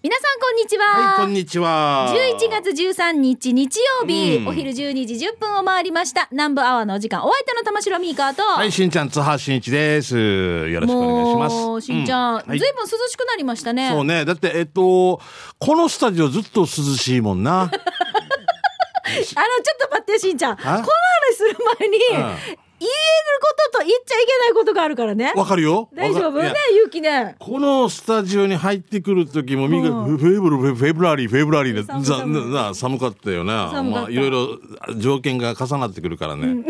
皆さんこんにちは。はい、こんにちは。11月13日日曜日、うんお昼12時10分を回りました。南部アワーのお時間、お相手の玉城ミーカーと、はい、しんちゃん、津波しんです。よろしくお願いします。しんちゃん、うはいずいぶん涼しくなりましたね。そうね。だって、えっと、このスタジオずっと涼しいもんな。あの、ちょっと待って、しんちゃん。この話する前に、うん言えることと言っちゃいけないことがあるからね。わかるよ。大丈夫？ねゆうきね。このスタジオに入ってくる時も、みんな、うんフェブル、フェブラリー、フェブラリーで、寒寒いな寒かったよね。まあ、いろいろ条件が重なってくるからね。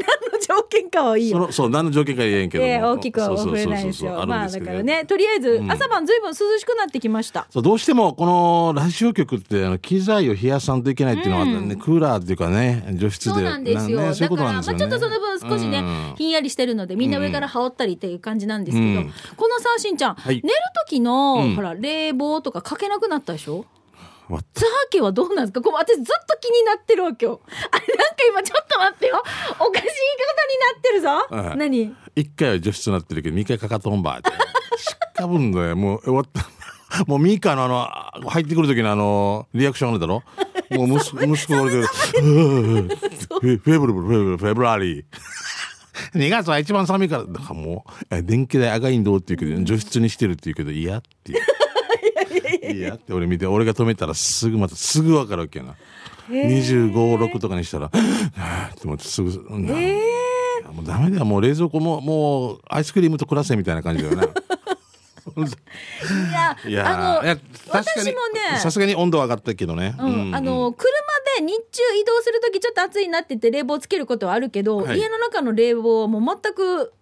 条件かはいいよ。そのそう、何の条件か言えんけども。えー大きくはそう触れないですそうよ。まあだからね、とりあえず朝晩ずいぶん涼しくなってきました。そうどうしてもこのラジオ局ってあの機材を冷やさんといけないっていうのは、ねクーラーっていうかね除湿でそうなんですよ。ねそういうことだから、まあ。ちょっとその分少しね、うんひんやりしてるので、みんな上から羽織ったりっていう感じなんですけど、うんこのさ、しんちゃん、はい寝る時の、うんほら、冷房とかかけなくなったでしょ？わザーケはどうなんですか？こう私ずっと気になってるわけよ。あれなんか今ちょっと待ってよ。おかしい方になってるぞ。はい何？一回は除湿になってるけど二回かかとんばって。しっかぶんだよもう終わった。もうミーカーのあの入ってくる時のあのリアクションあるだろ？もう息子息子が俺でフェブルフェブルフェブルフェブラリー。2月は一番寒いから、だからもう、え電気代赤いんどうって言うけど、除湿にしてるって言うけど、嫌っていう。嫌って俺見て、俺が止めたらすぐまた、すぐ分かるわけやな。25、6とかにしたら、はぁって思ってすぐ、うんえもうダメだよ、もう冷蔵庫も、もう、アイスクリームと暮らせみたいな感じだよね。いや、いやあの、私もねさすがに温度は上がったけどね。うん、あの車で日中移動する時ちょっと暑いなって言って冷房つけることはあるけど、はい家の中の冷房はもう全く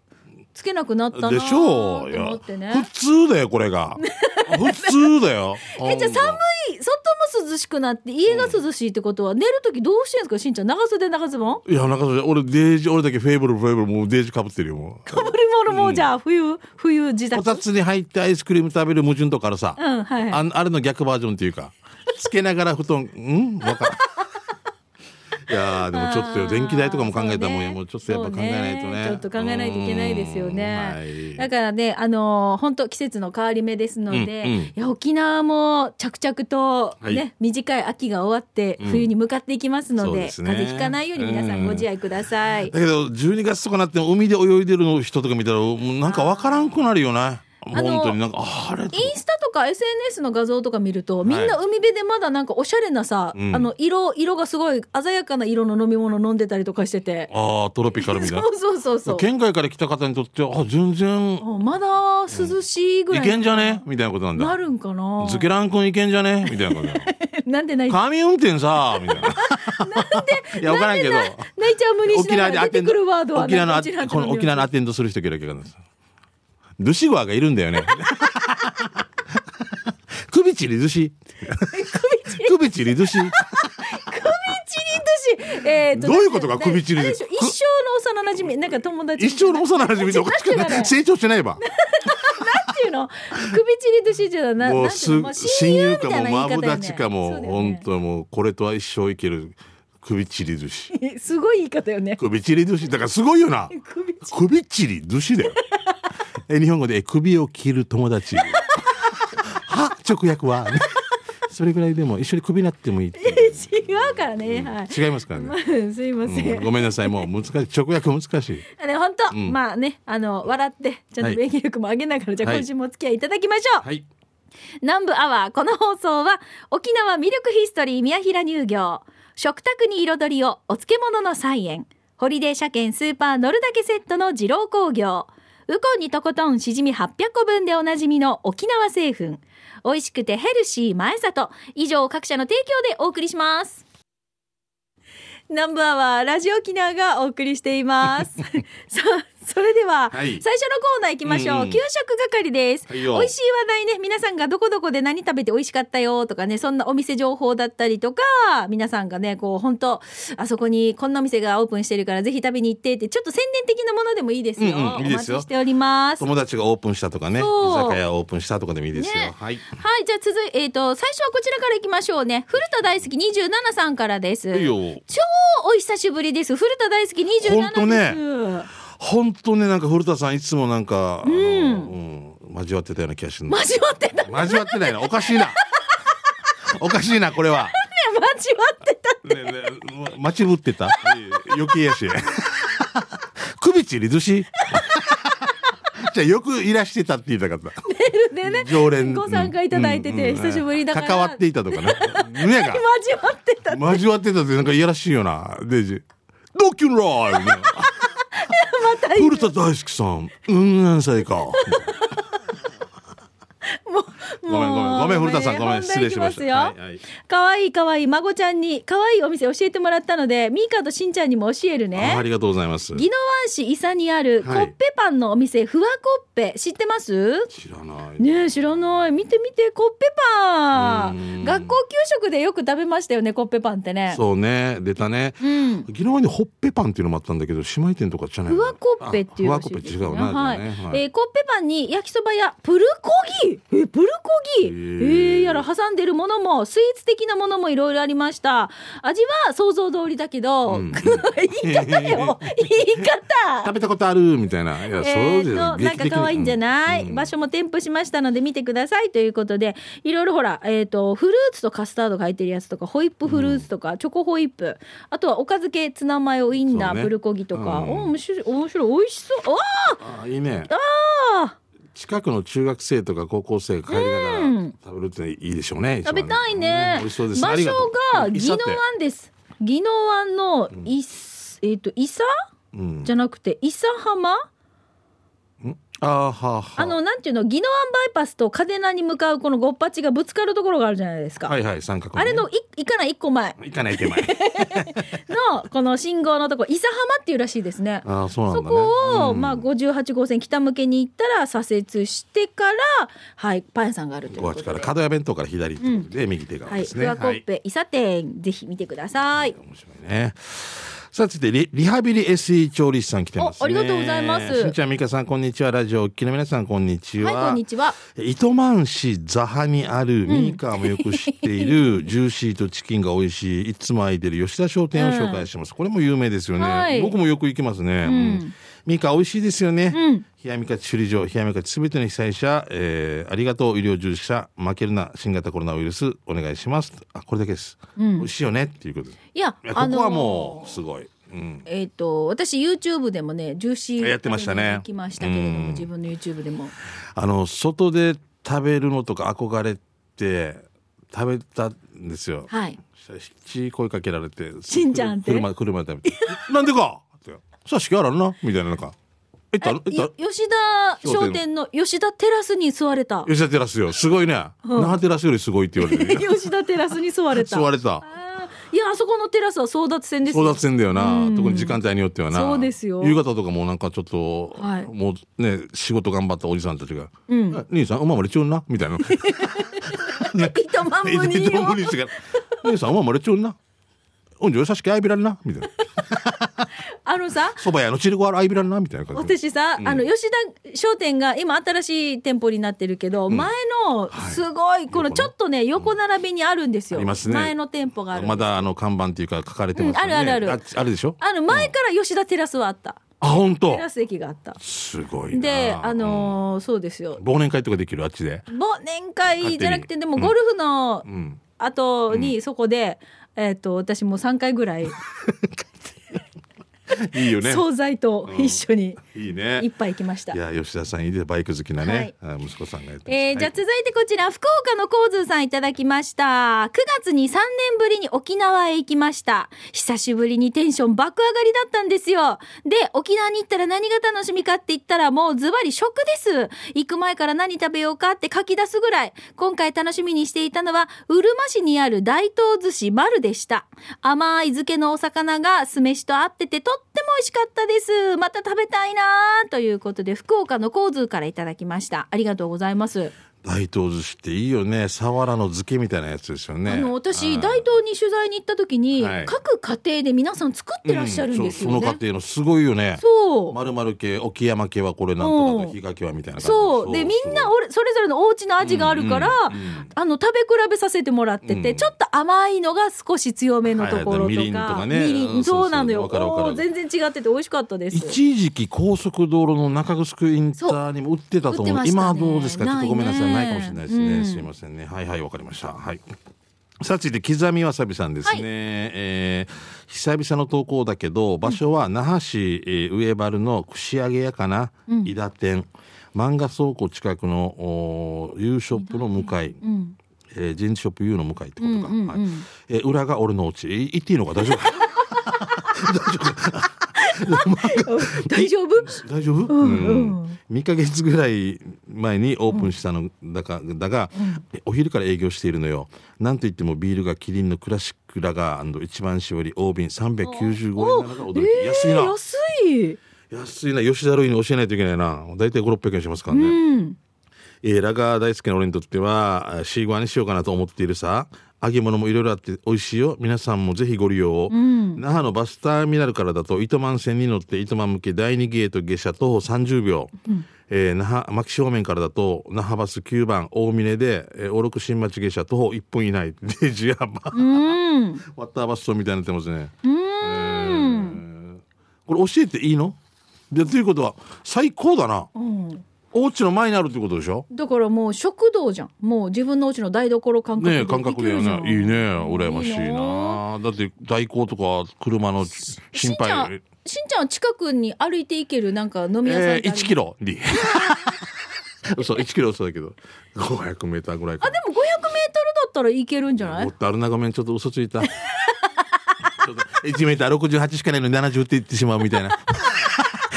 つけなくなったなでしょうよってね。普通だよ、これが。普通だよ。えじゃあ寒い外も涼しくなって家が涼しいってことは、寝る時どうしてんですか？しんちゃん長袖長ズボン？いや、なんかそれ、俺、デージ、俺だけフェイブル、フェイブル、もうデージかぶってるよ、もう。かぶり物もじゃあ冬冬自こ宅たつに入ってアイスクリーム食べる矛盾とかあるさ。うんはいああれの逆バージョンっていうか、つけながら布団、ん？わかる。いやーでもちょっとよ電気代とかも考えたらもう,、ねもうちょっとやっぱ考えないとね。そうちょっと考えないといけないですようんね。はい。だからね、あのー本当季節の変わり目ですので、うんうん。いや沖縄も着々とね、はい。短い秋が終わって冬に向かっていきますので、そうですね。風邪ひかないように皆さんご自愛ください。だけど12月とかなっても海で泳いでるの人とか見たらもうなんかわからんくなるよね本当になんかあれインスタとか SNS の画像とか見るとみんな海辺でまだなんかおしゃれなさ、うん。あの色色がすごい鮮やかな色の飲み物飲んでたりとかしてて、ああトロピカルみたいな。そうそうそうそう。県外から来た方にとってはあ全然。うんまだ涼しいぐらい。いけんじゃね？みたいなことなんだ。なるんかな？ズケラン君いけんじゃね？みたいなことなん で泣い紙運転さみたいな。なんで いや、わからんけど。泣いちゃう無にし沖ながら出てくるワードは沖縄のアテンドする人いるわけなんです。ドゥシゴアがいるんだよね。首チリドゥシ。首チリドゥシ。首ちりとし、えーとどういうことか首ちりあれでしょ？一生の幼馴染なんか友達？一生の幼馴染でおか？しくない。成長してないば。っていうの？首ちりとしじゃなもうす親友かもマブダチかも本ね当もうこれとは一生いける首チリドゥシ。すごい言い方よね首チリドゥシだからすごいよな。首ち首チリドゥシだよ。え日本語でえ首を切る友達。は？直訳は、ね、それぐらいでも一緒に首になってもいい 違うからね、はい。違いますからね。すいません、うん。ごめんなさい。もう難しい。直訳難しい。あの本当、ん。まあねあの笑ってちゃんはい。と免疫力も上げながら、じゃあはい。今週もお付き合いいただきましょう、はい。南部アワーこの放送は沖縄ミルクヒストリー宮平乳業食卓に彩りをお漬物の菜園ホリデー車検スーパー乗るだけセットの二郎工業ウコンにとことんしじみ800個分でおなじみの沖縄製粉。美味しくてヘルシー前里。以上各社の提供でお送りします。南部アワーラジオ沖縄がお送りしています。さあ それでは、はい最初のコーナー行きましょう、うんうん給食係です、はいよ美味しい話題ね皆さんがどこどこで何食べて美味しかったよとかねそんなお店情報だったりとか皆さんがねこう本当あそこにこんなお店がオープンしてるからぜひ食べに行ってってちょっと宣伝的なものでもいいですよ、うんうんいいですよお待ちしております友達がオープンしたとかね居酒屋オープンしたとかでもいいですよ。ねはい。はい、じゃあ続いえっ、と、最初はこちらからいきましょうね。古田大好き27さんからです。いいよ。超お久しぶりです。古田大好き27です。ね本当ねなんか古田さんいつもなんか、あのん。うん交わってたような気がする。交わってた。交わってないなおかしいな。おかしいなこれは。間違ってたねね待ちぶってた。余計やし。首ちり寿司じゃあよくいらしてたって言いたかった。でね常連。ご参加いただいてて久しぶりだから。関わっていたとかねねが。交わってた交わってたってなんかいやらしいよな。デイジドキュンライブまた古田大輔さんうん何歳か。ごめんごめん。ごめん古田さんごめん。失礼しました。よはいはい。かわいいかわい。い孫ちゃんにかわいいお店教えてもらったのでミーカとしんちゃんにも教えるあねありがとうございます。宜野湾市伊佐にあるコはい。ッペパンのお店ふわコッペ。知ってます？知らない。ねえ知らない。見て見てコッペパうん。ン学校給食でよく食べましたよねコッペパンってね。そうね。出たね。うん。昨日にホッペパンっていうのもあったんだけど姉妹店とかじゃないふわコッペっていうふわコッペ違うな、はい。えーコッペパンに焼きそばやプルコギ？えプルコギ？えへー。ー、やら挟んでるものもスイーツ的なものもいろいろありました。味は想像通りだけど、うん。言い方よ。言い方。食べたことあるみたいな。いや、そうえです。ーとなんか可愛いんじゃない、うん。場所も添付しましたので見てくださいということでいろいろほら、えー、とフルーツとカスタードが入ってるやつとかホイップフルーツとか、チョコホイップ。あとはおかず系ツナマヨウインナー、そうね。プルコギとか、うん。お面白い。面白い。美味しそう。わあいいね。あ近くの中学生とか高校生が帰りながらうん。食べるっていいでしょうね、食べたいね。美味しそうです。場所が宜野湾です。宜野湾のいす、えっ、と伊佐？うん。じゃなくて伊佐浜？あーはーはー。あのなんていうの宜野湾バイパスと嘉手納に向かうこのごっぱちがぶつかるところがあるじゃないですか、はいはい三角、ね、あれのいいかない一個前。行かないけまいのこの信号のとこ伊佐浜っていうらしいですね。あーそうなんだね。そこを、うん。まあ58号線北向けに行ったら左折してからはいパン屋さんがあるというこっちことで。から角屋弁当から左ってことで、右手側はい、ですね。ふわコッペ、伊佐店ぜひ見てください。面白いね。さあ、続いてリ、リハビリ SE 調理師さん来てますね。おありがとうございますしんちゃん、みかさん、こんにちは。ラジオお聞きの皆さん、こんにちは。はいこんにちは。糸満市ザハにあるミーカーもよく知っているジューシーとチキンが美味しいいつも空いてる吉田商店を紹介します、これも有名ですよね、はい僕もよく行きますね、うんミーカー美味しいですよね、うん。冷やみかち首里城冷やみかちすべての被災者、えーありがとう医療従事者負けるな新型コロナウイルスお願いします。あこれだけです、うん。美味しいよねっていうことです。いやここはもうすごい、うん、えっ、と私 YouTube でもねジューシーやってましたね。行きましたけれども、うん。自分の YouTube でも。あの外で食べるのとか憧れて食べたんですよ、はい。そしたら七声かけられてしんちゃんって？車車で食べて「なんでか!」って「さあらんな」みたいななんか「行った？行った？よ吉田商店の吉田テラスに座れた。吉田テラスよすごいね、うん。那覇テラスよりすごいって言われて 吉田テラスに座れた。座れた。いやあそこのテラスは争奪戦ですよ。争奪戦だよな、うん。特に時間帯によってはな。そうですよ。夕方とかもなんかちょっと、はい。もうね仕事頑張ったおじさんたちが「うん。あ兄さんおままれちょんな」みたいな。糸満無にいつも無理してから。兄さんおままれちょんな？おんじょ優しくあいびらんなみたいな。あのさそば屋のチルゴあるあいびらんなみたいな感じ。で私さ、あの吉田商店が今新しい店舗になってるけど、前のすごいこのちょっとね横並びにあるんですよ、ね。前の店舗があるまだあの看板っていうか書かれてますよね、うんあるある。あるああるでしょ？あの前から吉田テラスはあった、あ本当？テラス駅があった。すごいな。であのーそうですよ。忘年会とかできる？あっちで？忘年会じゃなくてでもゴルフのうん。後にそこで、えっ、ーと私も3回ぐらい いいよね。惣菜と一緒にいいね。一杯行きました。い。や吉田さんいいでバイク好きなね、あ息子さんがやってえーじゃあはい続いてこちら福岡のコーズーさんいただきました。9月に3年ぶりに沖縄へ行きました。久しぶりにテンション爆上がりだったんですよ。で沖縄に行ったら何が楽しみかって言ったらもうズバリ食です。行く前から何食べようかって書き出すぐらい今回楽しみにしていたのはうるま市にある大東寿司丸でした。甘い漬けのお魚が酢飯と合っててとっても美味しかったです。また食べたいなということで福岡のコーズからいただきました。ありがとうございます。大東寿司っていいよね。サワラの漬けみたいなやつですよね。あの私はい。大東に取材に行った時に、はい。各家庭で皆さん作ってらっしゃるんですよね。うんその家庭のすごいよね。そう。まるまる系沖山系はこれなんとかうんで日が系はみたいなそう。でみんなそれぞれのお家の味があるから、うんうんうん。あの食べ比べさせてもらってて、うん。ちょっと甘いのが少し強めのところとか,、みりんとかね。みりん。うんそうなのよ。全然違ってて美味しかったです。一時期高速道路の中城インターにも売ってたと思う。今はどうですか？ちょっとごめんなさいないいかもしれないですね、うん。すいませんね。はいはいわかりました。はい。さあ続いて刻みわさびさんですね、はい。えー久々の投稿だけど場所は那覇市、えー上原の串揚げ屋かな、伊田店。漫画倉庫近くのおー U ショップの向かい、うん。えー、ジェンショップ U の向かいってことか、うんうんうんはい。えー裏が俺の家。え言っていいのか？大丈夫 大丈夫大丈夫、うん2ヶ月ぐらい前にオープンしたのだかだが、お昼から営業しているのよ。なんといってもビールがキリンのクラシックラガー一番搾り大瓶395円なのが驚き、えー。安いな。安い。安いな。吉田類に教えないといけないな。大体5600円しますからね、うん。えーラガー大好きな俺にとってはあシーゴアにしようかなと思っているさ揚げ物もいろいろあって美味しいよ。皆さんもぜひご利用を、那覇のバスターミナルからだと糸満線に乗って糸満向け第2ゲート下車徒歩30秒、えー那覇牧正面からだと那覇バス9番大峰で、えー、大六新町下車徒歩1分以内でジアバうん。ワッターバストみたいになってますね、うん。これ教えていいの？でということは最高だな。うんお家の前にあるってことでしょ？だからもう食堂じゃん。もう自分のうちの台所感覚でねえ感覚だよねいいね羨ましいいいな。なだって代行とか車の心配。しんちゃんは近くに歩いて行けるなんか飲み屋さんえー、ってある1キロで 嘘1キロ嘘だけど。500メーターぐらいかあでも500メートルだったら行けるんじゃない？もっとあるなごめんちょっと嘘ついた。ちょっと1メーター68しかないのに70って言ってしまうみたいな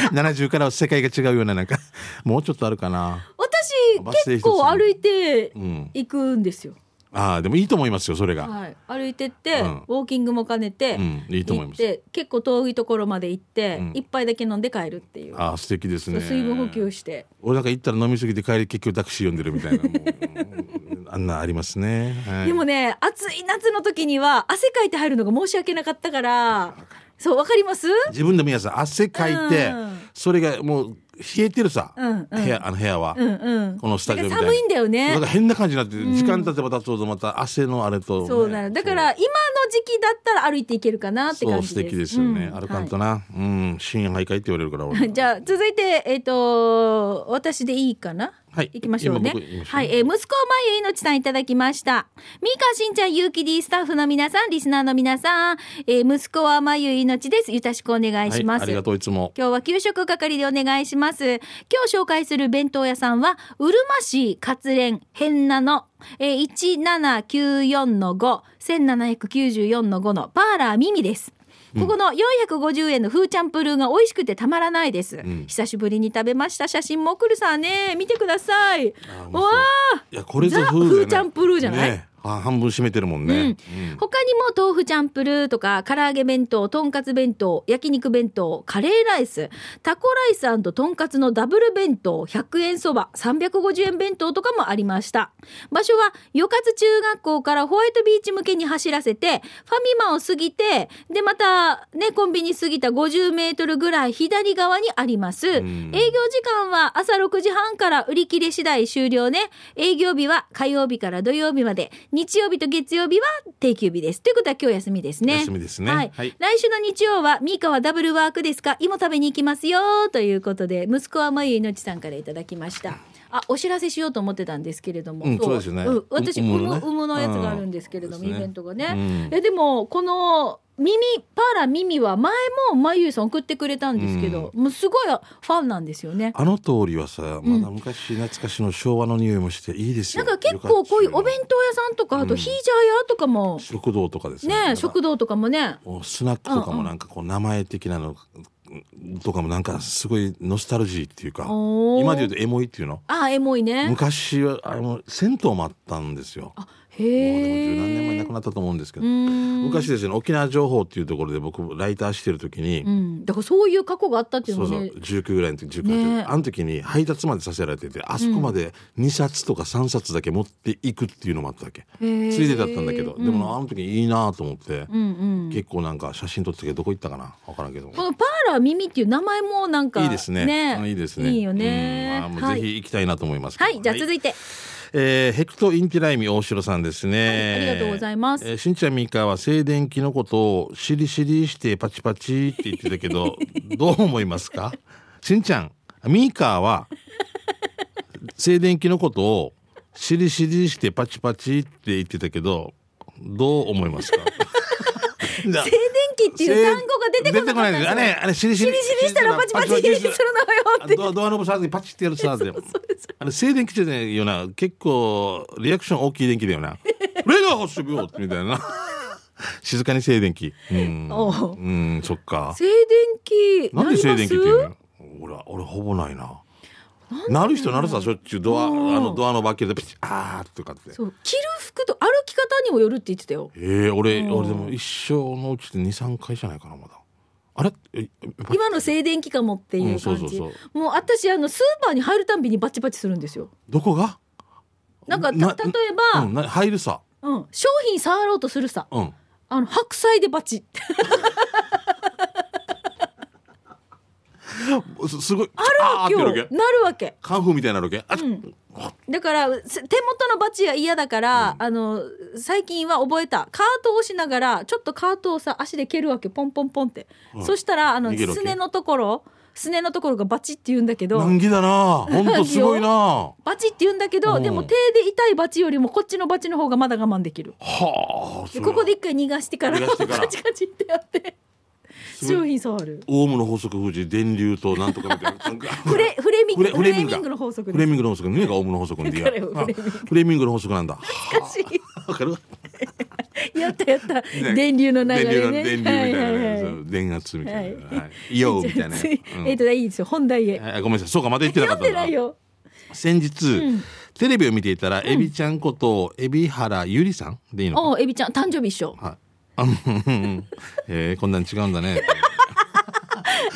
70からは世界が違うようななんかもうちょっとあるかな。私結構歩いてうん。行くんですよ、ああでもいいと思いますよそれが、はい、歩いてって、うん。ウォーキングも兼ねて、うんいいと思います。結構遠いところまで行って、うん。一杯だけ飲んで帰るっていう。ああ素敵ですね。水分補給して。俺なんか行ったら飲みすぎて帰り結局タクシー呼んでるみたいな。あんなありますね、はい。でもね暑い夏の時には汗かいて入るのが申し訳なかったからそうわかります？自分で皆さん汗かいて、うん。それがもう冷えてるさ、うんうん。部屋あの部屋は、うんうん。このスタジオ寒いんだよね。なんか変な感じになって、時間経てば経つほどまた汗のあれとね、そうなのだから今の時期だったら歩いていけるかなって感じです。素敵ですよね、うん。歩かんとな、うん。深夜徘徊って言われるから じゃあ続いてえっ、と私でいいかな？はい。行きましょうね。はい、えー息子まゆいのちさんいただきました。みーかしんちゃんゆうき D スタッフの皆さんリスナーの皆さん、えー息子はまゆいのちです。よろしくお願いします、はい、ありがとういつも。今日は給食係でお願いします。今日紹介する弁当屋さんは、うるま市活連変なの、えー、1794の5、1794の5のパーラーミミです。ここの450円のフーチャンプルーが美味しくてたまらないです。ん久しぶりに食べました。写真も送るさね。見てください。わあいやこれぞザ風だよねフーチャンプルーじゃない？ねあ半分占めてるもんね、うん。他にも豆腐チャンプルーとか唐揚げ弁当とんかつ弁当焼肉弁当カレーライスタコライスとんかつのダブル弁当100円そば350円弁当とかもありました。場所は与勝中学校からホワイトビーチ向けに走らせてファミマを過ぎてでまたねコンビニ過ぎた50メートルぐらい左側にあります、営業時間は朝6時半から売り切れ次第終了ね。営業日は火曜日から土曜日まで日曜日と月曜日は定休日です。ということは今日休みですね。休みですね。はい、はい。来週の日曜はミーカはダブルワークですか？芋食べに行きますよ。ということで息子はまゆいのちさんからいただきました。あお知らせしようと思ってたんですけれども、うんそうですよね。ん。私うむうむのやつがあるんですけれども、うん。イベントがね、うん。えでもこの耳パーラ耳は前もまゆいさん送ってくれたんですけど、もうすごいファンなんですよね。あの通りはさまだ昔懐かしの昭和の匂いもしていいですよ。なんか結構こういうお弁当屋さんとかあとヒージャー屋とかも、食堂とかですね。ね食堂とかもね。スナックとかもなんかこう名前的なのとかもなんかすごいノスタルジーっていうか今で言うとエモいっていうの？あエモいね。昔はあの銭湯もあったんですよ。あもう十何年前に亡えくなったと思うんですけど。うん。昔ですね沖縄情報っていうところで僕ライターしてる時に、うん、だからそういう過去があったっていうそうそう。のもね19ぐらいの時19ね。あの時に配達までさせられててあそこまで2冊とか3冊だけ持っていくっていうのもあったわけ、へーついでだったんだけど、でもあの時いいなと思って、うんうん結構なんか写真撮ってたけどどこ行ったかな分からんけどこのパーラー耳っていう名前もなんかいいですねうんいいですねいいよね、うんまあぜひ行きたいなと思いますけどはい、じゃあ続いて、えーヘクトインティライミ大城さんですね、はいありがとうございます。えーしんちゃんみーかは静電気のことをしりしりしてパチパチって言ってたけど どう思いますか？しんちゃんミーカーは静電気のことをしりしりしてパチパチって言ってたけどどう思いますか？静電気っていう単語が出てこなかったんですよ。あれあれしりしりしたらパチパチ。するのよドアドアノブ触ってパチってやるさであれ静電気ってねよな。結構リアクション大きい電気だよな。レー発射病みたいな。静かに静電気うん。おう。うんそっか。静電気なんで静電気っていうの？俺俺ほぼないななる人なるさしょっちゅうドアあうん。のドアのバッケでピチあーとかって。そう。着る服と歩き方にもよるって言ってたよ。ええ俺うん。俺でも一生のうちで23回じゃないかなまだ。あれ？今の静電気かもっていう感じ、そうそもう私あのスーパーに入るたんびにバチバチするんですよ。どこが？なんか例えば、うん、な入るさ。うん、商品触ろうとするさ。うん。あの白菜でバチすすごい。あるわけなるわけ。カンフーみたいになるわけあ、うん。だからせ手元のバチは嫌だから、あの最近は覚えた。カートを押しながらちょっとカートをさ足で蹴るわけ。ポンポンポンって、うん。そしたらあのすねのところすねのところがバチって言うんだけど。難儀だな。本当すごいな。はバチって言うんだけど、うん。でも手で痛いバチよりもこっちのバチの方がまだ我慢できる。あでここで一回逃がしてから逃がしてから。カチカチってやって商品触る。オウムの法則富士電流となんとかみたいな。フレフレミング。フレミング。の法則フレミングの法則何がオウムの法則。フレミングの法則なんだ。懐かしわかる？いやったやった、ね。電流の流れね。電流の電流みたいな、はいはい電圧みたいな、はい。はい、イオみたい。な、うん。えっ、といいですよ。本題へ、はいごめんなさい。そうかまだ言ってなかった先日、ん。テレビを見ていたら、エビちゃんこと海老原ゆりさんでいいのかおうエビちゃん誕生日一緒。はいえー、こん。なん。違うん。だね。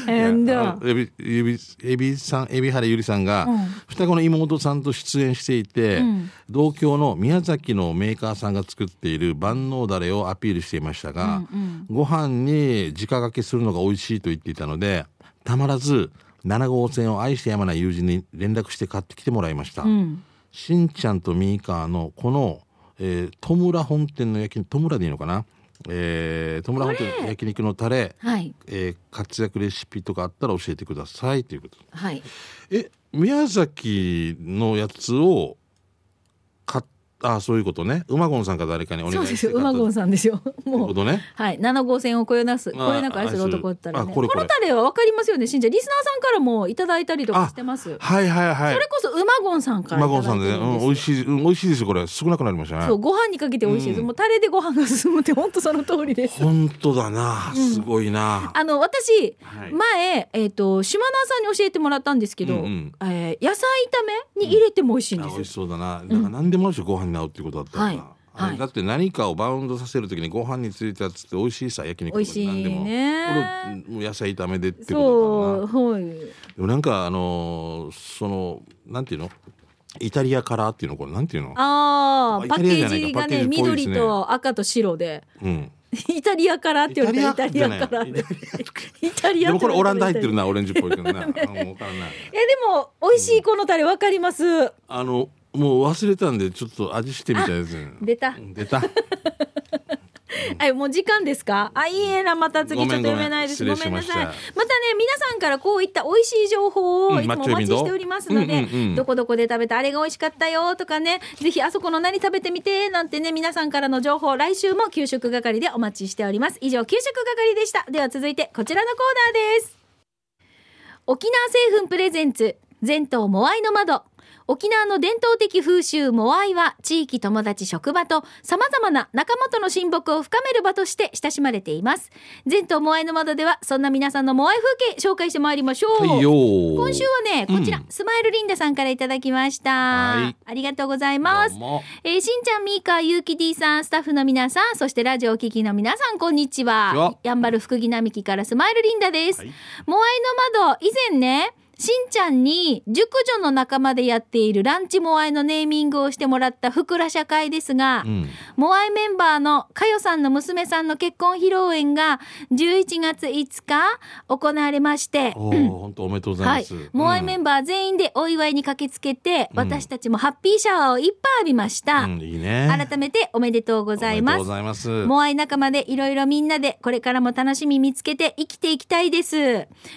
なん。だエビエビエビさん。海老原ゆりさん。が、うん。双子の妹さん。と出演していて、うん。同郷の宮崎のメーカーさん。が作っている万能だれをアピールしていましたが、うん。ご飯に直掛けするのが美味しいと言っていたのでたまらず7号線を愛してやまない友人に連絡して買ってきてもらいました。うん。しん。ちゃん。とミーカーのこの、えー、戸村本店の焼き戸村でいいのかな、えー、戸村本店の焼肉のタレ、はい。えー活躍レシピとかあったら教えてくださいということ。はい。え宮崎のやつをあそういうことね。馬ゴンさんか誰かにおそうで願いしてすよ馬ゴンささんですよ。ん もう。ね。はい。7号線をこよなす。あこよなく愛する男だったらね。あこれこれ。のタレは分かりますよね。しんちゃんリスナーさんからもいただいたりとかしてます。はいはいはい。それこそ馬ゴンさんから馬ゴンさんで、ね、うん、美味しい、うん、美味しいですこれ少なくなりましたね。そうご飯にかけて美味しいです、うん。もうタレでご飯が進むって本当その通りです。本当だな。すごいな、あの私、はい。前、えー、と島田さんに教えてもらったんですけど、うんうん。えー野菜炒めに入れても美味しいんあですよ、美味しそうだな。だから何でもあるし、ご飯に合うっていうことだったらはい。だって何かをバウンドさせるときにご飯についたやつって美味しいさ焼き肉美味しい何でもねこれ野菜炒めでってことだそうはいでもなんかあのーそのなんていうのイタリアカラーっていうのこれなんていうのあーパッケージがねね緑と赤と白でうんイタリアカラーって言われたイタリアカラーでイタリアでもこれオランダ入ってるなオレンジっぽいけどなあもうわからないえでも美味しいこのタレわかります、あのもう忘れたんでちょっと味してみたいですね出た出た はい、もう時間ですか？あ、いいえな、また次ちょっと読めないです。ごごめんなさい。またね、皆さんからこういった美味しい情報をうんいつもお待ちしておりますので、どこどこで食べたあれが美味しかったよとかね、ぜひあそこの何食べてみてなんてね、皆さんからの情報、来週も給食係でお待ちしております。以上、給食係でした。では続いてこちらのコーナーです。沖縄製粉プレゼンツ全島モアイの窓沖縄の伝統的風習モアイは地域友達職場と様々な仲間との親睦を深める場として親しまれています。全島モアイの窓ではそんな皆さんのモアイ風景紹介してまいりましょう、今週はねこちら、うんスマイルリンダさんからいただきました、はい。ありがとうございます。えーしんちゃん、みーか、ゆうき D さん、スタッフの皆さん、そしてラジオをお聞きの皆さん、こんにちは。こんにちは。やんばる福木並木からスマイルリンダです。はい。モアイの窓、以前ね、しんちゃんに熟女の仲間でやっているランチモアイのネーミングをしてもらったふくら社会ですが、うんモアイメンバーのかよさんの娘さんの結婚披露宴が11月5日行われまして、本当おめでとうございはいます、。モアイメンバー全員でお祝いに駆けつけて、私たちもハッピーシャワーをいっぱい浴びました。うん、いいね改めておめでとうございますとうご。ざいますモアイ仲間でいろいろみんなでこれからも楽しみ見つけて生きていきたいです。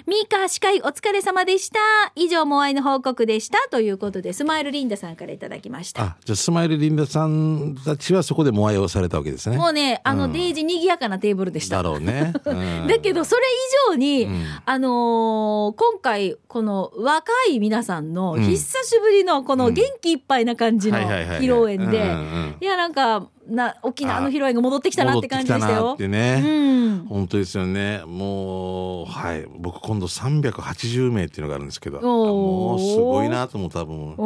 ミーカー司会お疲れ様でしした。以上、モアイの報告でした。ということで、スマイルリンダさんからいただきました。あ、じゃあスマイルリンダさんたちはそこでモアイをされたわけですね。もうね、あの、デイジ賑やかなテーブルでした。だろうね。うん だけど、それ以上に、んあのー今回、この若い皆さんの、久しぶりのこの元気いっぱいな感じの披露宴でいや、なんか、な、沖縄の披露宴が戻ってきたなって感じでしたよ戻ってき。たなってうね。ん。本当ですよね。もう、はい。僕今度380名っていうのがあるんですけど、もうすごいなと思う、多分。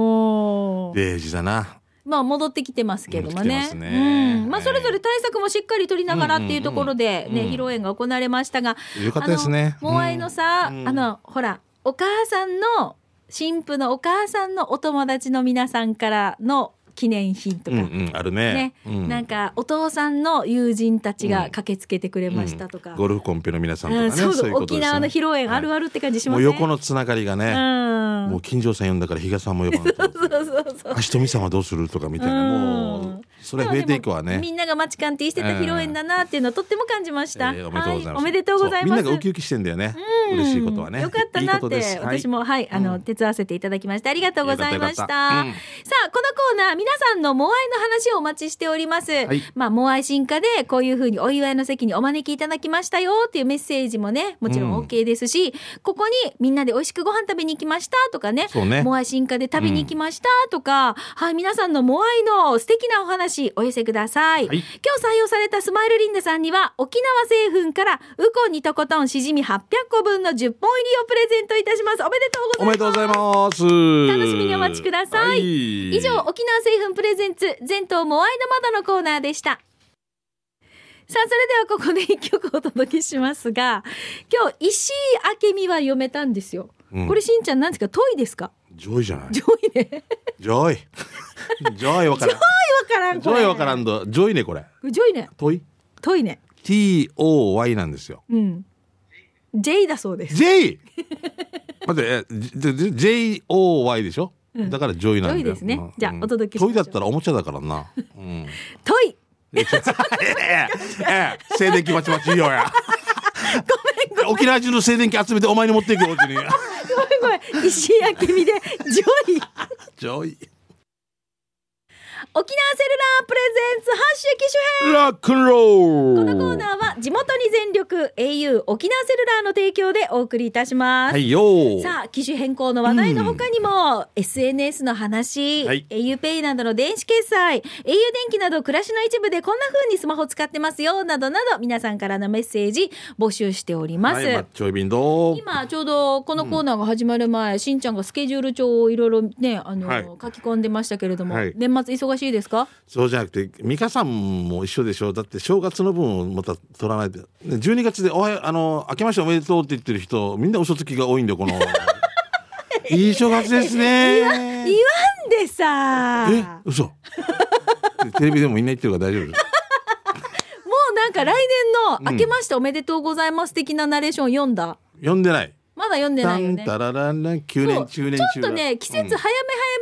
デージだな。まあ戻ってきてますけどもね。ねうん。まあそれぞれ対策もしっかり取りながらっていうところでね、披露宴が行われましたが。よかったですねあのモアイのさ、うんあの、ほら、お母さんの、新婦のお母さんのお友達の皆さんからの記念品とか。うんうん、あるね。ね、うんなんかお父さんの友人たちが駆けつけてくれましたとか、うんゴルフコンペの皆さんとかね。うんそうそういう沖縄の披露宴あるあるって感じしますね。もう横のつながりがね、うんもう金城さん呼んだから比嘉さんも呼ばないと。そうそうそう。足富さんはどうするとかみたいな、もうそれ増えていくわね。みんなが待ちカンティしてた披露宴だなっていうのをとっても感じました。えーおめでとうございます。みんながウキウキしてんだよね。嬉しいことはね。よかったなって私もはい、あの手伝わせていただきましてありがとうございました。さあこのコーナー皆さんのモアイの話をお待ちしております。いまあモアイ進化でこういうふうにお祝いの席にお招きいただきましたよっていうメッセージもねもちろん OK ですし、ここにみんなで美味しくご飯食べに行きましたとかねモアイ進化で旅に行きましたとか、はい皆さんのモアイの素敵なお話お寄せください。はい今日採用されたスマイルリンダさんには沖縄製粉からウコンにとことんしじみ800個分の10本入りをプレゼントいたします。おめでとうございます。おめでとうございます。楽しみにお待ちください。はい以上、沖縄製粉プレゼンツ、全島モアイの窓のコーナーでした。さあ、それではここで一曲お届けしますが、今日、石井明美は読めたんですよ。うんこれしんちゃんなんですか？トイですか？ジョイじゃない？ジョイね。ジョイ。ジョイわからん。わからん、ジョイわからん。んと、ジョイねこれ。ジョイね。トイ？トイね。T O Y なんですよ。うん。J だそうです。J。待って、え J O Y でしょ？だからジョイなんだよ。ですねうんじゃあお届けしましょうトイだったらおもちゃだからな。うん。トイええええ静電気バチバチいいよや。ごめん沖縄中の静電気集めてお前に持っていくようちに。ごめんごめん。石井明美で、ジョイ。ジョイ。沖縄セルラープレゼンツ発射機種編。ラックンローこのコーナーは地元に全力 au 沖縄セルラーの提供でお送りいたします。はいよー。さあ、機種変更の話題の他にも、SNS の話、はい。auPay などの電子決済、au 電気など暮らしの一部でこんな風にスマホ使ってますよ、などなど皆さんからのメッセージ募集しております。はい、マッチョイビンどう今ちょうどこのコーナーが始まる前、しんちゃんがスケジュール帳をいろいろねあの、はい。書き込んでましたけれども、はい。年末忙しいですか？そうじゃなくて、美香さんも一緒でしょ？だって正月の分をまた取らないと。ね12月でおはよう、あの、明けましておめでとうって言ってる人、みんな嘘つきが多いんだよ、この。いい正月ですね。言わんでさえ、嘘。テレビでもみんな言ってるから大丈夫です。もうなんか来年の「明けましておめでとうございます」的なナレーション読んだ？読んでない。まだ読んでないよね。タンタラランラン、9そう年中年ちょ中っとね季節早め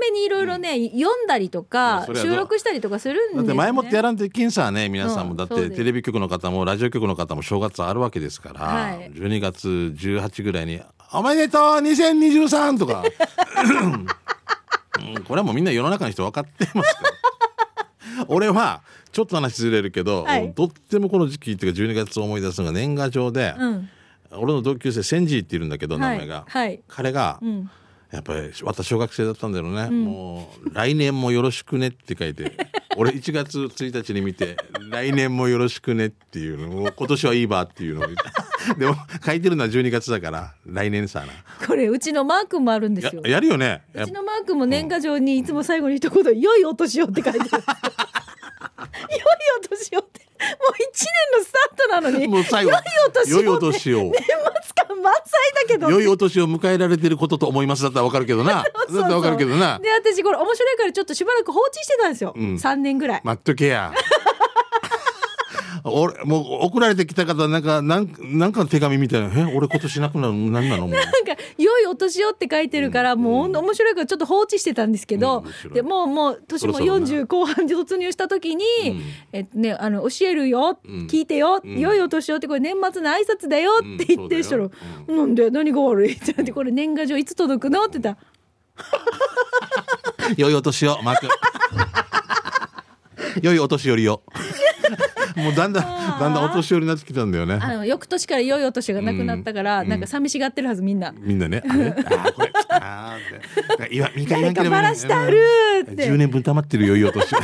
めにいろいろね、読んだりとか収録したりとかするんでね。だって前もってやらんといけんさね皆さんも、だってテレビ局の方もラジオ局の方も正月あるわけですから、はい。12月18ぐらいに「おめでとう 2023!」とか、うんこれはもうみんな世の中の人分かってますから。俺はちょっと話ずれるけど、はい。とってもこの時期っていうか12月を思い出すのが年賀状で、うん。俺の同級生センジーっているんだけど名前が、はいはい。彼が、うんやっぱり私小学生だったんだろうね、もう来年もよろしくねって書いて 俺1月1日に見て来年もよろしくねっていうのを今年はいいばっていうのを でも書いてるのは12月だから来年さな。これうちのマー君もあるんですよ。ややるよね。うちのマー君も年賀状にいつも最後に一言「良いお年を」って書いてる。良いお年をってもう一年のスタートなのにもう最後良いお年を年末感満載だけど。良いお年を迎えられてることと思いますだったらわかるけどな。だったらわかるけどな。で私これ面白いからちょっとしばらく放置してたんですよ、うん。3年ぐらい。待っとけや俺もう送られてきた方なんかなんなんかの手紙みたいな「え俺今年なくなるの何なの?」もう。なんか良いお年をって書いてるから、もうほんと面白いからちょっと放置してたんですけど、うんでもうもう年もそろそろな。40後半で突入した時に、うんえねあの教えるよ、うん聞いてよ、うん良いお年をってこれ年末の挨拶だよって言ってる人、うんそうなんで何が悪いって言ってこれ年賀状いつ届くのって言ったら良いお年をマーク良いお年寄りよ もうだんだんだんだんお年寄りになってきたんだよね。あの翌年から良いお年がなくなったから、うん。なんか寂しがってるはずみんな。みんなね。あれ？あーこれあーって。言わ言わんければ誰かバラしてあるって。10年分溜まってるよ良いお年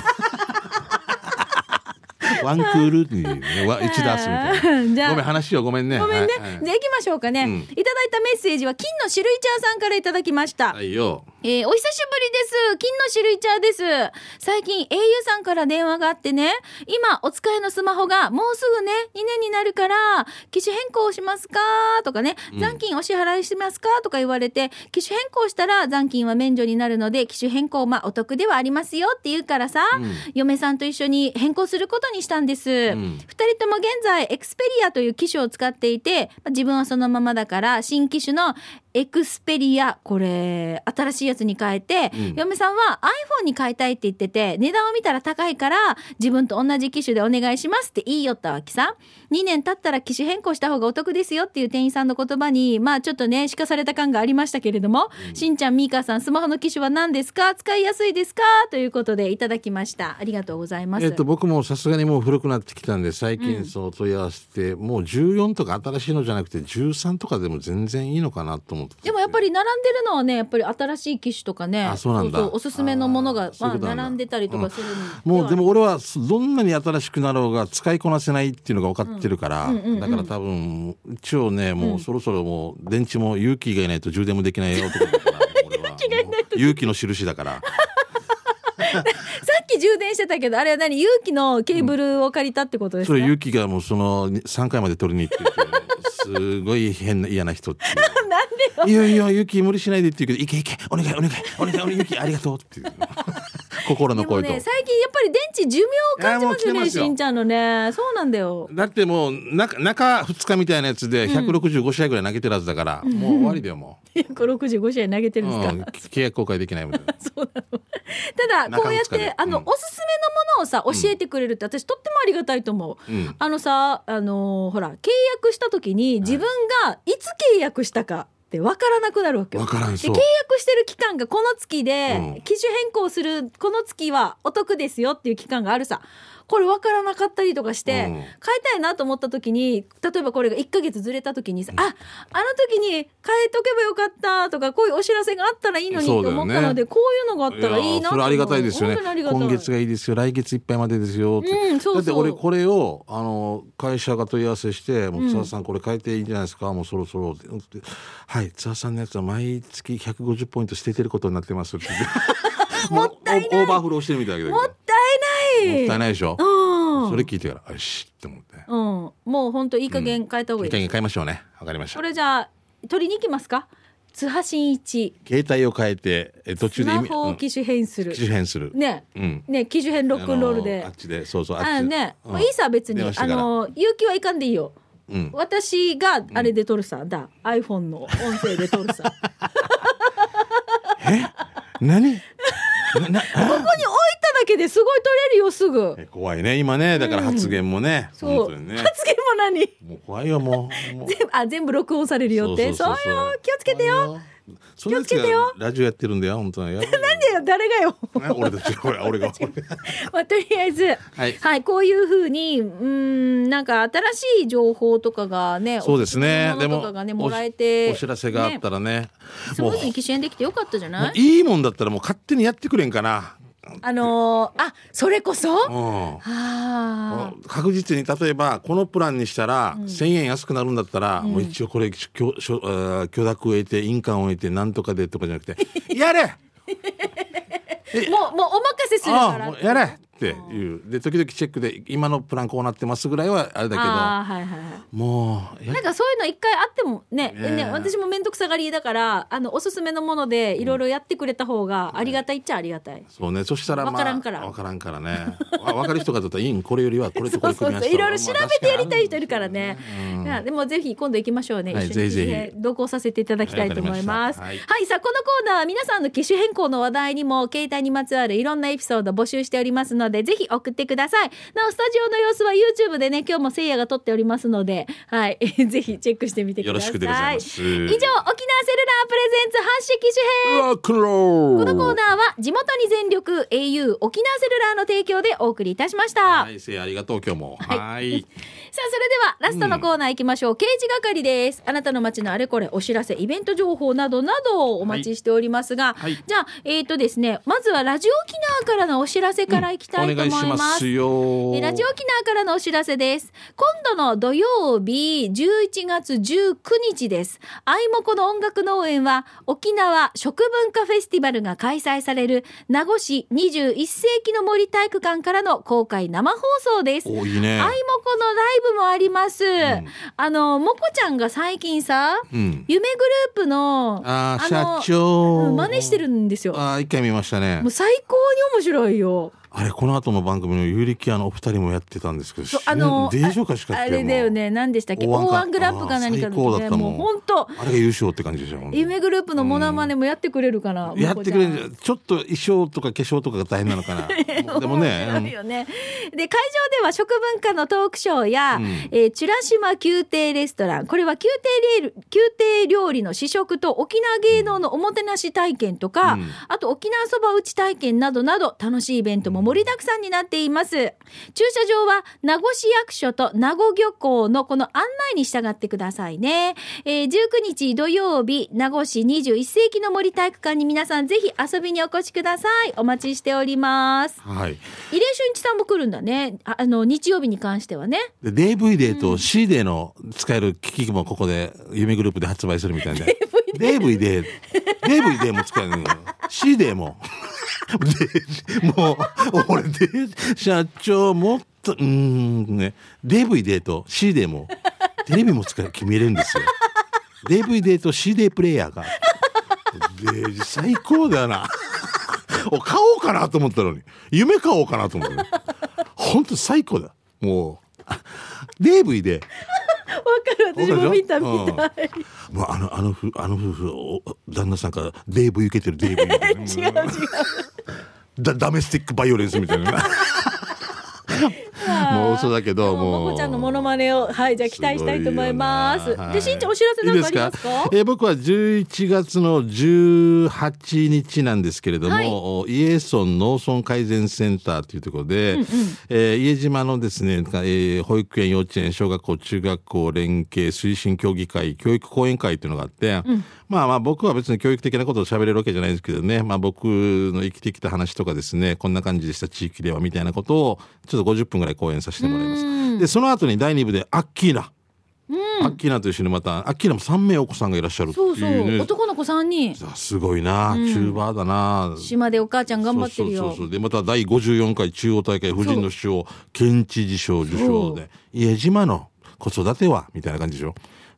ワンクールに、ね、わ一ダースみたいな。じゃあ。ごめん話をごめんね。ごめんね、はいはい。じゃあ行きましょうかね、うん。いただいたメッセージは金の種類茶屋さんからいただきました、はいよ。えーお久しぶりです。金の種類茶です。最近 au さんから電話があってね、今お使いのスマホがもうすぐね、2年になるから、機種変更しますか？とかね、うん。残金お支払いしますか？とか言われて、機種変更したら残金は免除になるので、機種変更まあお得ではありますよって言うからさ、うん。嫁さんと一緒に変更することにしたんです。二、ん人とも現在エクスペリアという機種を使っていて、まあ自分はそのままだから、新機種のエクスペリア、これ、新しいやつに変えて、うん嫁さんは iPhone に変えたいって言ってて、値段を見たら高いから、自分と同じ機種でお願いしますって言いよったわけさ。2年経ったら機種変更した方がお得ですよっていう店員さんの言葉に、まあちょっとね、しかされた感がありましたけれども、しんちゃん、みーかさん、スマホの機種は何ですか？使いやすいですか？ということでいただきました。ありがとうございます。えっと、僕もさすがにもう古くなってきたんで最近そう問い合わせて、もう14とか新しいのじゃなくて13とかでも全然いいのかなと思ってでもやっぱり並んでるのはねやっぱり新しい機種とかねあそうなんだ。おすすめのものがまあ並んでたりとかするんもうでもも俺はどんなに新しくなろうが使いこなせないっていうのが分かってるから、うんうんうんうん。だから多分一応ねもうそろそろもう電池も勇気がいないと充電もできない男だから 勇気がいないと。勇気の印だからさっき充電してたけどあれは何？勇気のケーブルを借りたってことですか、それ勇気がもうその3回まで取りに行ってるすごい変な嫌な人って なんでよいやいや、ゆき無理しないでって言うけど、いけいけ、お願いお願い、お願い、お願い、ゆきありがとうっていう。心の声と。ね最近やっぱり電池寿命を感じますよねしんちゃんのね。そうなんだよ。だってもう中中2日みたいなやつで165試合ぐらい投げてるはずだから、もう終わりだよも165 試合投げてう、うんるんですか、、契約公開できないもん。ね そうなの。ただ こうやってあの、うん。おすすめのものをさ教えてくれるって私とってもありがたいと思う、うん。あのさあのーほら契約した時に自分がいつ契約したかって分からなくなるわけよ。わからんそう。で契約してる期間がこの月で、うん。機種変更するこの月はお得ですよっていう期間があるさこれ分からなかったりとかして、うん。変えたいなと思った時に例えばこれが1ヶ月ずれた時にさ、ああの時に変えとけばよかったとかこういうお知らせがあったらいいのにと思ったので、こういうのがあったらいいなそれありがたいですよね。今月がいいですよ。来月いっぱいまでですよ。って、うんそうそう。だって俺これをあの会社が問い合わせして「もう津田さんこれ変えていいんじゃないですか、もうそろそろ」って。はい津田さんのやつは毎月150ポイント捨ててることになってます」って もったいない。オーバーフローしてるみたいだけどもったいないでしょ、うん、それ聞いてからよしって思って。うん、もう本当いい加減変えた方がいいです、いい加減変えましょうね。わかりました。これじゃあ取りに行きますか？津波真一。携帯を変えてえ途ス中で意味マホを機種変する、うん機種変する、ね。うん。ね機種変ロックンロールで。あのあっちでそうそうあっちあね、うん。いいさ別に。あの勇気はいかんでいいよ。うん。私があれで撮るさ、だ。iPhone の音声で撮るさ。何？なな ここに置いただけですごい撮れるよすぐ。え怖いね今ね。だから発言もね、そう、本当にね。発言も何？もう怖いよもう。全部あ全部録音されるよって。そうよ。気をつけてよそのやつが気をつけてよ。ラジオやってるんだよ本当にやばいなんでよ誰がよ。ね俺たち俺俺が。俺 がまあ、とりあえず、はい。こういうふうに、うーん、なんか新しい情報とかがね、そうですね。おすすめのものとかがね、もらえて、お知らせがあったらね。スムーズに機種変できてよかったじゃもない？ういいもんだったらもう勝手にやってくれんかなあのーあ、それこそ？うん。あ確実に例えばこのプランにしたら1,000円安くなるんだったら、もう一応これ許許諾を得て印鑑を得てなんとかでとかじゃなくて「やれ！あ、もう、もうお任せするから。やれっていう。で時々チェックで今のプランこうなってますぐらいはあれだけど。ああはいはいはい。もうやなんかそういうの一回あってもねねえね私も面倒くさがりだからあのおすすめのものでいろいろやってくれた方がありがたいっちゃありがたい。そうね。そしたらまあわからんから。わからんからね。わ分かる人がだったらいいん。これよりはこれとこれ組み合わせいろいろ調べてやりたい人いるからね。うんいやでもぜひ今度行きましょうね。はい一緒にぜひぜひ。ね同行させていただきたいと思います。ははいいわかりました。さあこのコーナーは皆さんの機種変更の話題にも携帯にまつわるいろんなエピソード募集しておりますのでぜひ送ってください。なおスタジオの様子は YouTube でね今日もせいやが撮っておりますので、はい ぜひチェックしてみてください。よろしくでございます以上沖縄セルラープレゼンツ発式機種編。ロックンロールこのコーナーは地元に全力 au 沖縄セルラーの提供でお送りいたしました。はいせいありがとう今日もはいはいさあそれではラストのコーナー行きましょう、刑事係です。あなたの街のあれこれお知らせイベント情報などなどをお待ちしておりますが、はい。じゃあえっ、とですねまずはラジオ沖縄からのお知らせからいきたいとお願い思います,、しますよ。えーラジオ沖縄からのお知らせです。今度の土曜日11月19日です。あいもこの音楽農園は沖縄食文化フェスティバルが開催される名護市21世紀の森体育館からの公開生放送です。おいいね。あいもこのライブもあります。んあの、もこちゃんが最近さ、うん夢グループの、あーの社長うん真似してるんですよ。あー一回見ましたねもう最高に面白いよ。あれこの後の番組の有力屋のお二人もやってたんですけどあのデージョかしかあれだよね、何でしたっけ？O1 か ?O1 グラップか何かの時ね、ももうん本当あれが優勝って感じでしょ夢グループのモノマネもやってくれるかな、やってくれる。ちょっと衣装とか化粧とかが大変なのかな。でもね面白いよね。で会場では食文化のトークショーや、うん。えーチュラシマ宮廷レストラン。これは宮廷レール宮廷料理の試食と沖縄芸能のおもてなし体験とか、うん。あと沖縄そば打ち体験などなど楽しいイベントも盛りだくさんになっています。駐車場は名護市役所と名護漁港のこの案内に従ってくださいね。えー19日土曜日名護市21世紀の森体育館に皆さんぜひ遊びにお越しください。お待ちしております。はい入江俊一さんも来るんだね。ああの、日曜日に関してはね。で DVD と C デーの使える機器もここで夢グループで発売するみたいで DVD DVD も使えるの C デーも。で もう俺で社長もっとうんね。DVD と C デーもテレビも使える決めれるんですよ。DVD と C デープレイヤーが。で最高だよな。お買おうかなと思ったのに。夢買おうかなと思ったのに。本当最高だ。もうデーブイでわかる、私も見た見たい。もうあのあの夫あの夫婦お旦那さんからデーブ受けてるデーブ。受けてる違う違う。だ ダメスティックバイオレンスみたいなもう嘘だけどもう。もこちゃんのモノマネを、はい、じゃあ期待したいと思います。すごいよな。で、しんちゃんお知らせなんかありますか？えー僕は11月の18日なんですけれども、はい。おイエソン農村改善センターというところで、えー家島のですね、えー保育園幼稚園小学校中学校連携推進協議会教育講演会というのがあって、まあまあ僕は別に教育的なことを喋れるわけじゃないですけどね、まあ僕の生きてきた話とかですね、こんな感じでした地域ではみたいなことをちょっと50分ぐらい公演させてもらいます。で、その後に第2部でアッキーナ。アッキーナと一緒にまた、アッキーナも3名お子さんがいらっしゃるっていうそう。そう。男の子3人。すごいな、チューバーだな。島でお母ちゃん頑張ってるよそうそう。そうでまた第54回中央大会夫人の首相県知事賞受賞で家島の子育てはみたいな感じでしょ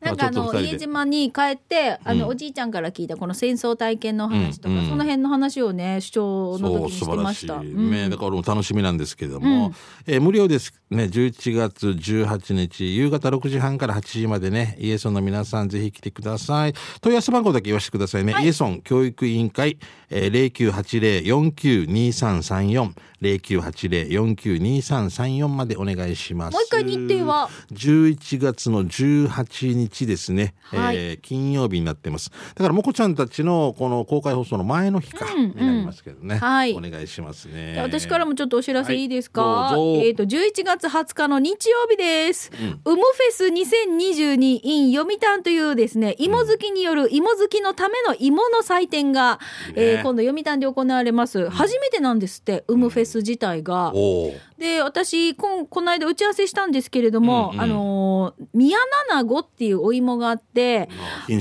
なんかあの家島に帰ってあの、おじいちゃんから聞いたこの戦争体験の話とか、その辺の話をね主張の時にしてました。ね、だから俺も楽しみなんですけれども、えー無料ですね。11月18日夕方6時半から8時までね。イエソンの皆さんぜひ来てください。問い合わせ番号だけ言わせてくださいね、イエソン教育委員会、えー、0980-492334 0980-492334までお願いします。もう一回日程は？11月の18日ですね、はい。えー金曜日になってます。だからもこちゃんたちのこの公開放送の前の日かになりますけどね、はい。お願いしますね。で私からもちょっとお知らせいいですか、はい。えっ、と11月20日の日曜日です、うもフェス2022 in 読谷というですね芋好きによる芋好きのための芋の祭典が、いいね。えー今度読谷で行われます、初めてなんですってうむフェス自体が、おーで私こんこの間打ち合わせしたんですけれども、うんうん。あのー宮っていうお芋があって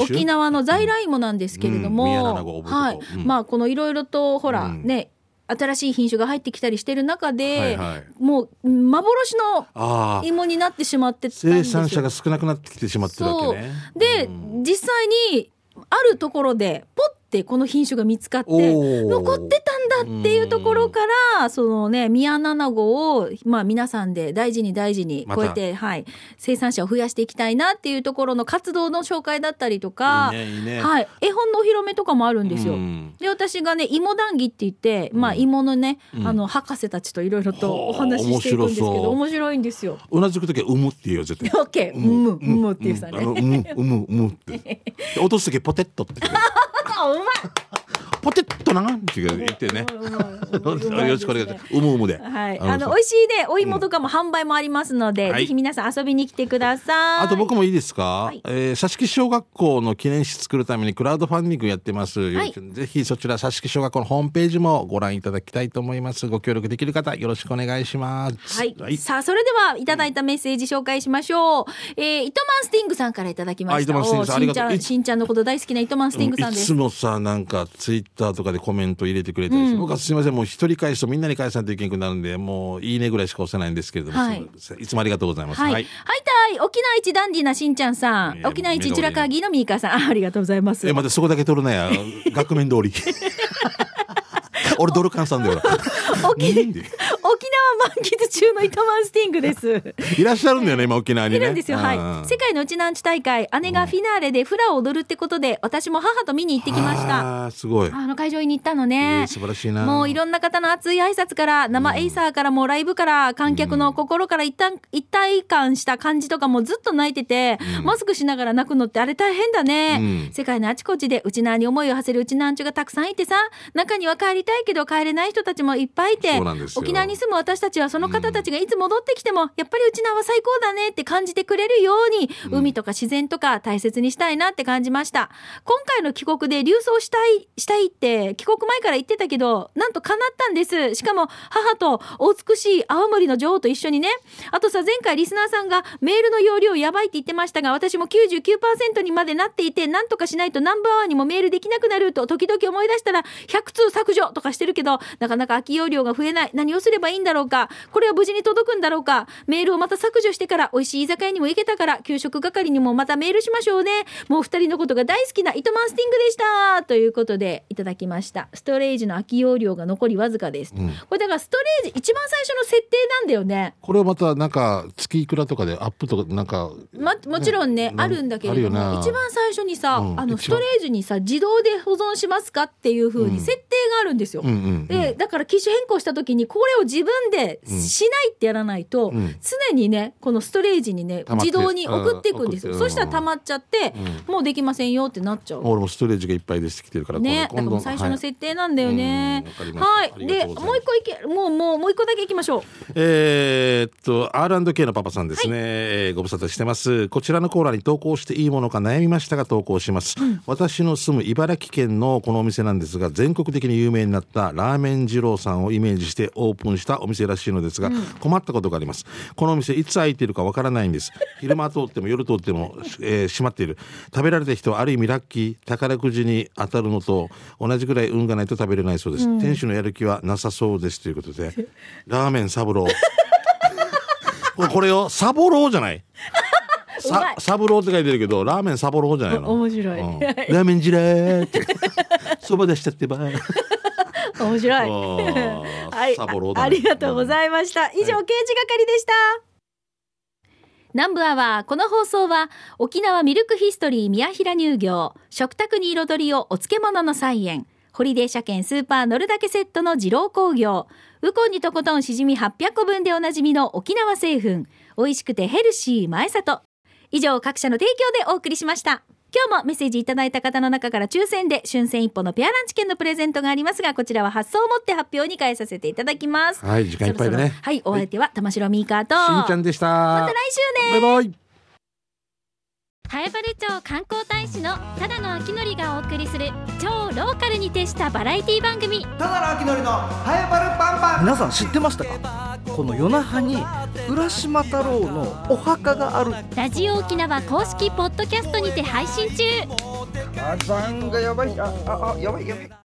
沖縄の在来芋なんですけれども、はい、うん。まあこのいろいろとほら、うん。ね新しい品種が入ってきたりしてる中で、はいはい。もう幻の芋になってしまって生産者が少なくなってきてしまってるわけね。で、うん。実際にあるところでポッてこの品種が見つかって残ってたんだっていうところからそのね宮七号をまあ皆さんで大事に大事にこうやって、はい、生産者を増やしていきたいなっていうところの活動の紹介だったりとかはい、絵本のお披露目とかもあるんですよ。うん。で私がね芋談義って言って、まあうん。芋のね、うん。あの博士たちといろいろとはあお話ししていくんですけど面白いんですよ。うなずく時は「うむ」って言うよ絶対。オッケー、うむ、うむっていうさね。うむうむうむって。で落とす時ポテットって うまい。ポテットなって言ってね。よろしくお願いしますうむうむで。はい、あの美味しいねお芋とかも販売もありますので、はい。ぜひ皆さん遊びに来てください。あと僕もいいですか、い。えー佐敷小学校の記念誌作るためにクラウドファンディングやってます、い。ぜひそちら佐敷小学校のホームページもご覧いただきたいと思います。ご協力できる方よろしくお願いします。はい、さあそれではいただいたメッセージ紹介しましょう、えー、糸満スティングさんからいただきました。あ糸満スティングさんありがとう。いおしんちゃんしんちゃんのこと大好きな糸満スティングさんです。いつもさなんかツイッターとかでコメント入れてくれたりして、うん。僕はすみませんもう一人返すとみんなに返さないといけなくなるんでもういいねぐらいしか押せないんですけれども、はい。すいつもありがとうございます。はい、はい、たい沖縄一ダンディーなしんちゃんさん。沖縄一チュラカギのミーカーさん。あありがとうございます。えまたそこだけ取るなや 額面通り俺ドル換算だよ。沖なんで？沖縄満喫中の糸満スティングです。いらっしゃるんだよね今沖縄にね。いるんですよ、はい。うん世界のうちなんち大会姉がフィナーレでフラを踊るってことで私も母と見に行ってきました。あーすごい、あの会場に行ったのえねー、素晴らしいな。もういろんな方の熱い挨拶から生エイサーからもうライブから観客の心から一旦一体感した感じとかもずっと泣いてて、うん。マスクしながら泣くのってあれ大変だね、うん。世界のあちこちでうちなーに思いを馳せるうちなんちゅがたくさんいてさ中には帰りたいけど帰れない人たちもいっぱいいて沖縄に住む私たちはその方たちがいつ戻ってきても、やっぱりうちなーは最高だねって感じてくれるように、うん。海とか自然とか大切にしたいなって感じました。今回の帰国で流走したいしたいって帰国前から言ってたけどなんと叶ったんです。しかも母とお美しい青森の女王と一緒にね。あとさ前回リスナーさんがメールの容量やばいって言ってましたが私も99%にまでなっていてなんとかしないとナンバーワンにもメールできなくなると時々思い出したら100通削除とかしてるけどなかなか空き容量が増えない。何をすればいいんだろうか。これは無事に届くんだろうか。メールをまた削除してから美味しい居酒屋にも行けたから給食係にもまたメールしましょうね。もう二人のことが大好きな糸満スティングでした。ということでいただきました。ストレージの空き容量が残りわずかです、うん。これだからストレージ一番最初の設定なんだよね。これをまたなんか月いくらとかでアップとかなんかま、もちろんねねあるんだけれども一番最初にさ、うんあのストレージにさ自動で保存しますかっていう風に設定があるんですよ。うんうんうん。でだから機種変更した時にこれを自分でしないってやらないと、うん。常にねこのストレージにね自動に送っていくんですよ。そしたら溜まっちゃって、もうできませんよってなっちゃう。俺もストレージがいっぱい出てきてるからね、だから最初の設定なんだよね。はい。はい、で、もう一個いけ、もう、もう、もう一個だけいきましょう。えーっと R&K のパパさんですね、えーご無沙汰してます。こちらのコーナーに投稿していいものか悩みましたが投稿します、私の住む茨城県のこのお店なんですが全国的に有名になったラーメン二郎さんをイメージしてオープンしたお店らしいのですが、困ったことがあります。このお店いつ開いているかわからないんです。昼間通っても 夜通っても、えー閉まっている。食べられた人はある意味ラッキー宝くじに当たるのと同じぐらい運がないと食べれないそうです、店主のやる気はなさそうですということでラーメンサブロー。これこれよサボローじゃない？さサブローって書いてるけどラーメンサボローじゃないの？お面白い。うん。ラーメンジラーって。そば出しちゃってば面白い。はい、ありがとうございました。以上、刑事係でした。南部アワー、この放送は、沖縄ミルクヒストリー宮平乳業、食卓に彩りをお漬物の菜園、ホリデー車検スーパー乗るだけセットの二郎工業、ウコンにとことんしじみ800個分でおなじみの沖縄製粉、美味しくてヘルシー前里。以上、各社の提供でお送りしました。今日もメッセージいただいた方の中から抽選で春戦一歩のペアランチ券のプレゼントがありますが、こちらは発送をもって発表に変えさせていただきます。はい時間いっぱいでね。はい、お相手は玉城ミーカーと、しんちゃんでした。また来週ね。バイバイ南原町観光大使のただの秋のりがお送りする超ローカルに徹したバラエティ番組。ただの秋のりのハエバルパンパン。皆さん知ってましたか？この夜那覇に浦島太郎のお墓がある。ラジオ沖縄公式ポッドキャストにて配信中。火山がやばい。あああやばいやばい